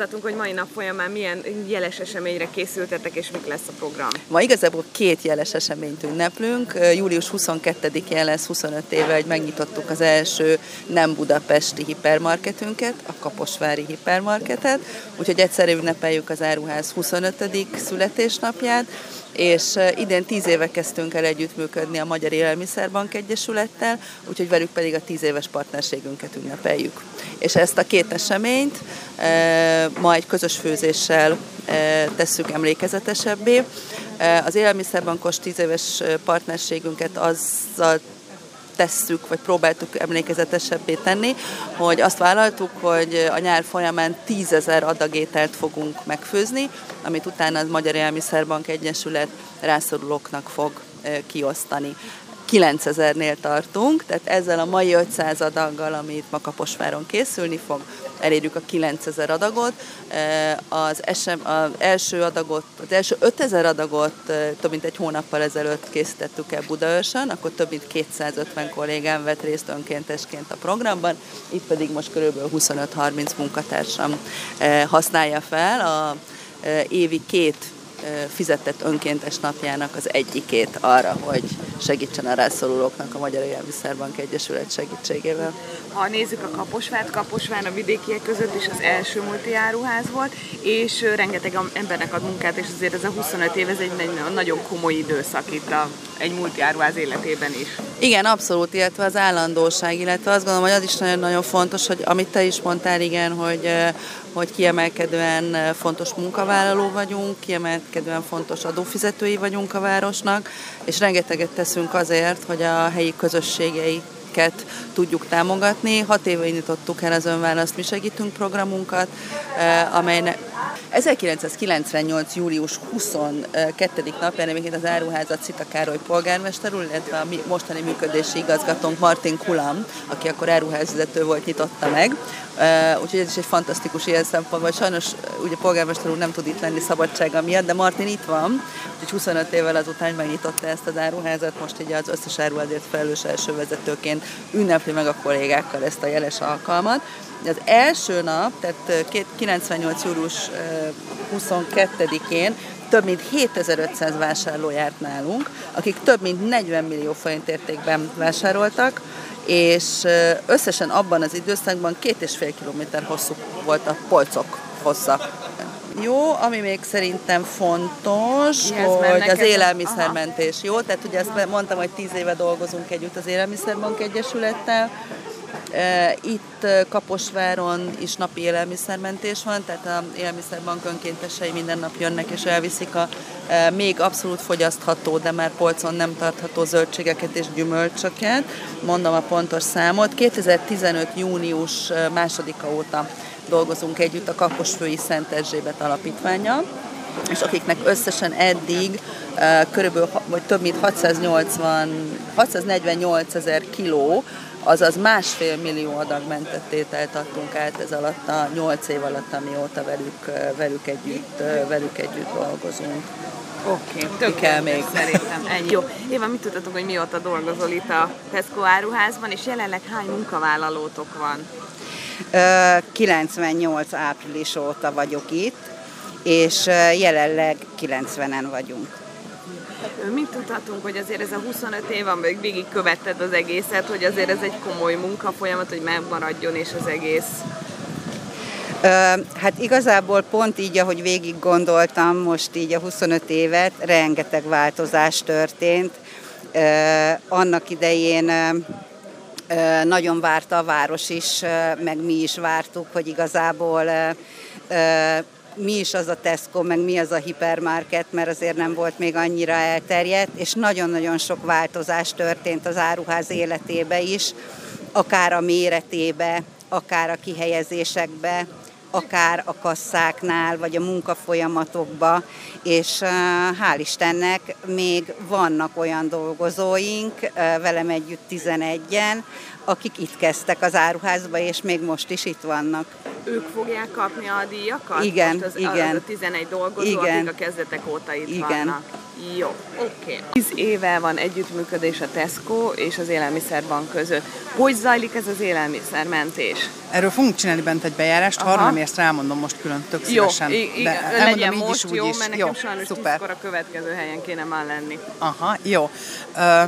Tudtunk, hogy mai nap folyamán milyen jeles eseményre készültetek, és mik lesz a program? Ma igazából két jeles eseményt ünneplünk. Július 22-én lesz 25 éve, hogy megnyitottuk az első nem budapesti hipermarketünket, a Kaposvári hipermarketet, úgyhogy egyszerű ünnepeljük az Áruház 25. születésnapját, és idén tíz éve kezdtünk el együttműködni a Magyar Élelmiszerbank Egyesülettel, úgyhogy velük pedig a tíz éves partnerségünket ünnepeljük. És ezt a két eseményt ma egy közös főzéssel tesszük emlékezetesebbé. Az Élelmiszerbankos tíz éves partnerségünket azzal tesszük, vagy próbáltuk emlékezetesebbé tenni, hogy azt vállaltuk, hogy a nyár folyamán tízezer adagételt fogunk megfőzni, amit utána az Magyar Élelmiszerbank Egyesület rászorulóknak fog kiosztani. 9000-nél tartunk, tehát ezzel a mai 500 adaggal, amit Makaposváron készülni fog, elérjük a 9000 adagot. Az, SM, az első adagot, az első 5000 adagot több mint egy hónappal ezelőtt készítettük el Budaörsön, akkor több mint 250 kollégám vett részt önkéntesként a programban, itt pedig most körülbelül 25-30 munkatársam használja fel a évi két fizetett önkéntes napjának az egyikét arra, hogy segítsen a rászorulóknak a Magyar Élelmiszerbank Egyesület segítségével. Ha nézzük a Kaposvárt, Kaposvár a vidékiek között is az első multiáruház volt, és rengeteg embernek ad munkát, és azért ez a 25 év, ez egy nagyon komoly időszak itt a, egy multiáruház életében is. Igen, abszolút, illetve az állandóság, illetve azt gondolom, hogy az is nagyon-nagyon fontos, hogy amit te is mondtál, igen, hogy, hogy kiemelkedően fontos munkavállaló vagyunk, kiemelkedően fontos adófizetői vagyunk a városnak, és rengeteget teszünk azért, hogy a helyi közösségei tudjuk támogatni. Hat éve indítottuk el az Önválaszt Mi Segítünk programunkat, amelynek 1998. július 22. napján egyébként az áruházat Cita Károly polgármester úr, illetve a mostani működési igazgatónk Martin Kulam, aki akkor áruházvezető volt, nyitotta meg. Úgyhogy ez is egy fantasztikus ilyen szempontból. Sajnos ugye polgármester úr nem tud itt lenni szabadsága miatt, de Martin itt van, úgyhogy 25 évvel azután megnyitotta ezt az áruházat, most ugye az összes áruházért felelős első vezetőként ünnepli meg a kollégákkal ezt a jeles alkalmat. Az első nap, tehát 98. július 22-én több mint 7500 vásárló járt nálunk, akik több mint 40 millió forint értékben vásároltak, és összesen abban az időszakban két és fél kilométer hosszú volt a polcok hossza. Jó, ami még szerintem fontos, Ihez hogy az élelmiszermentés. Jó, tehát ugye ezt mondtam, hogy tíz éve dolgozunk együtt az Élelmiszerbank Egyesülettel, itt Kaposváron is napi élelmiszermentés van, tehát a élelmiszerbank önkéntesei minden nap jönnek és elviszik a még abszolút fogyasztható, de már polcon nem tartható zöldségeket és gyümölcsöket. Mondom a pontos számot. 2015. június másodika óta dolgozunk együtt a Kaposfői Szent Erzsébet alapítványa és akiknek összesen eddig körülbelül vagy több mint 680, 648 ezer kiló azaz másfél millió adag mentett ételt adtunk át ez alatt a nyolc év alatt, amióta velük, velük, együtt, velük együtt dolgozunk. Oké, okay, kell még. Szerintem ennyi. Jó. Éva, mit tudtatok, hogy mióta dolgozol itt a Tesco áruházban, és jelenleg hány munkavállalótok van? 98 április óta vagyok itt, és jelenleg 90-en vagyunk. Mit tudhatunk, hogy azért ez a 25 év, amíg végig követted az egészet, hogy azért ez egy komoly munkafolyamat, hogy megmaradjon és az egész Hát igazából pont így, ahogy végig gondoltam most így a 25 évet, rengeteg változás történt. Annak idején nagyon várta a város is, meg mi is vártuk, hogy igazából mi is az a Tesco, meg mi az a hipermarket, mert azért nem volt még annyira elterjedt, és nagyon-nagyon sok változás történt az áruház életébe is, akár a méretébe, akár a kihelyezésekbe, akár a kasszáknál, vagy a munkafolyamatokba, és hál' Istennek még vannak olyan dolgozóink, velem együtt 11-en, akik itt kezdtek az áruházba, és még most is itt vannak. Ők fogják kapni a díjakat? Igen, Most az, igen. Az a 11 dolgozó, Igen. akik a kezdetek óta itt Igen. vannak. Jó, oké. Okay. 10 éve van együttműködés a Tesco és az Élelmiszerbank között. Hogy zajlik ez az élelmiszermentés? Erről fogunk csinálni bent egy bejárást, ha nem érsz, rámondom most külön tök Jó, szívesen. i- i- elmondom legyen így is, most úgy jó, is. mert nekem jó, sajnos szuper. a következő helyen kéne már lenni. Aha, jó. Ö,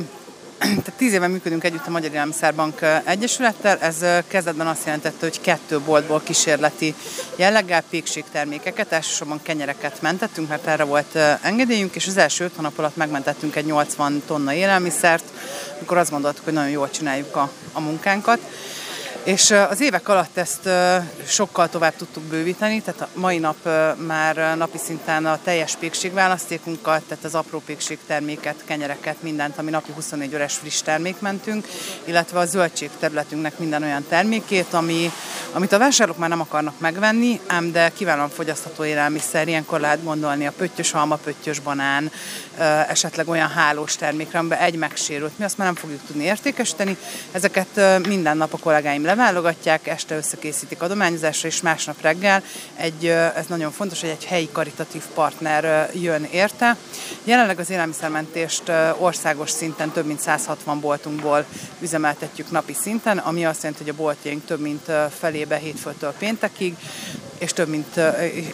tehát tíz éve működünk együtt a Magyar Élelmiszerbank Egyesülettel. Ez kezdetben azt jelentette, hogy kettő boltból kísérleti jelleggel pékségtermékeket, elsősorban kenyereket mentettünk, mert erre volt engedélyünk, és az első öt hónap alatt megmentettünk egy 80 tonna élelmiszert, amikor azt gondoltuk, hogy nagyon jól csináljuk a, a munkánkat. És az évek alatt ezt sokkal tovább tudtuk bővíteni, tehát a mai nap már napi szinten a teljes pékségválasztékunkat, tehát az apró pékségterméket, kenyereket, mindent, ami napi 24 órás friss termék mentünk, illetve a zöldség területünknek minden olyan termékét, ami, amit a vásárlók már nem akarnak megvenni, ám de kiválóan fogyasztható élelmiszer, ilyenkor lehet gondolni a pöttyös alma, pöttyös banán, esetleg olyan hálós termékre, amiben egy megsérült, mi azt már nem fogjuk tudni értékesíteni. Ezeket minden nap a kollégáim leválogatják, este összekészítik adományozásra, és másnap reggel egy, ez nagyon fontos, hogy egy helyi karitatív partner jön érte. Jelenleg az élelmiszermentést országos szinten több mint 160 boltunkból üzemeltetjük napi szinten, ami azt jelenti, hogy a boltjaink több mint felébe hétfőtől péntekig, és több mint,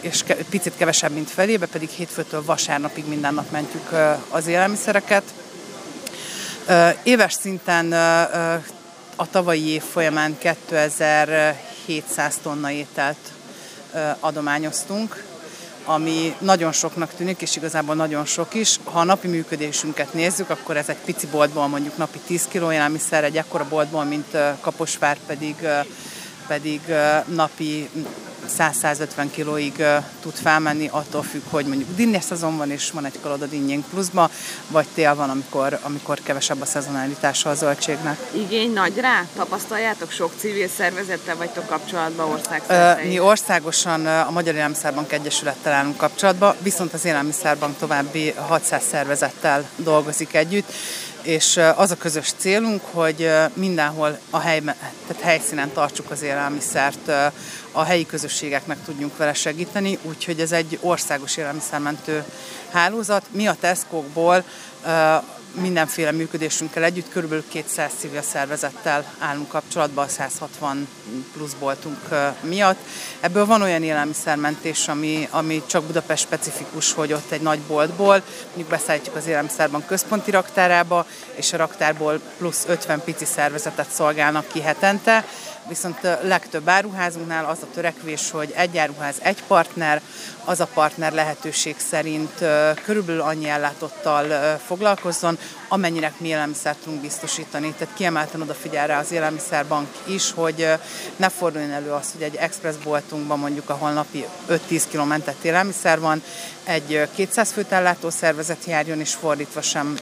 és picit kevesebb, mint felébe, pedig hétfőtől vasárnapig minden nap mentjük az élelmiszereket. Éves szinten a tavalyi év folyamán 2700 tonna ételt adományoztunk, ami nagyon soknak tűnik, és igazából nagyon sok is. Ha a napi működésünket nézzük, akkor ez egy pici boltból mondjuk napi 10 kg élelmiszer, egy ekkora boltból, mint Kaposvár pedig, pedig napi 100-150 kilóig tud felmenni, attól függ, hogy mondjuk dinnyes szezon van, és van egy kaloda dinnyénk pluszba, vagy tél van, amikor, amikor kevesebb a szezonalitása a zöldségnek. Igény nagy rá? Tapasztaljátok? Sok civil szervezettel vagytok kapcsolatban országszerte? Mi országosan a Magyar Élelmiszerbank Egyesülettel állunk kapcsolatban, viszont az Élelmiszerbank további 600 szervezettel dolgozik együtt, és az a közös célunk, hogy mindenhol a hely, tehát helyszínen tartsuk az élelmiszert, a helyi közösségeknek tudjunk vele segíteni, úgyhogy ez egy országos élelmiszermentő hálózat. Mi a Tesco-ból mindenféle működésünkkel együtt körülbelül 200 civil szervezettel állunk kapcsolatban a 160 plusz boltunk miatt. Ebből van olyan élelmiszermentés, ami, ami csak Budapest specifikus, hogy ott egy nagy boltból, mondjuk beszállítjuk az élelmiszerbank központi raktárába, és a raktárból plusz 50 pici szervezetet szolgálnak ki hetente, viszont legtöbb áruházunknál az a törekvés, hogy egy áruház, egy partner, az a partner lehetőség szerint körülbelül annyi ellátottal foglalkozzon, amennyire mi élelmiszert tudunk biztosítani. Tehát kiemelten odafigyel rá az élelmiszerbank is, hogy ne forduljon elő az, hogy egy expressboltunkban mondjuk, ahol napi 5-10 km mentett élelmiszer van, egy ö, 200 főt ellátó szervezet járjon, és fordítva sem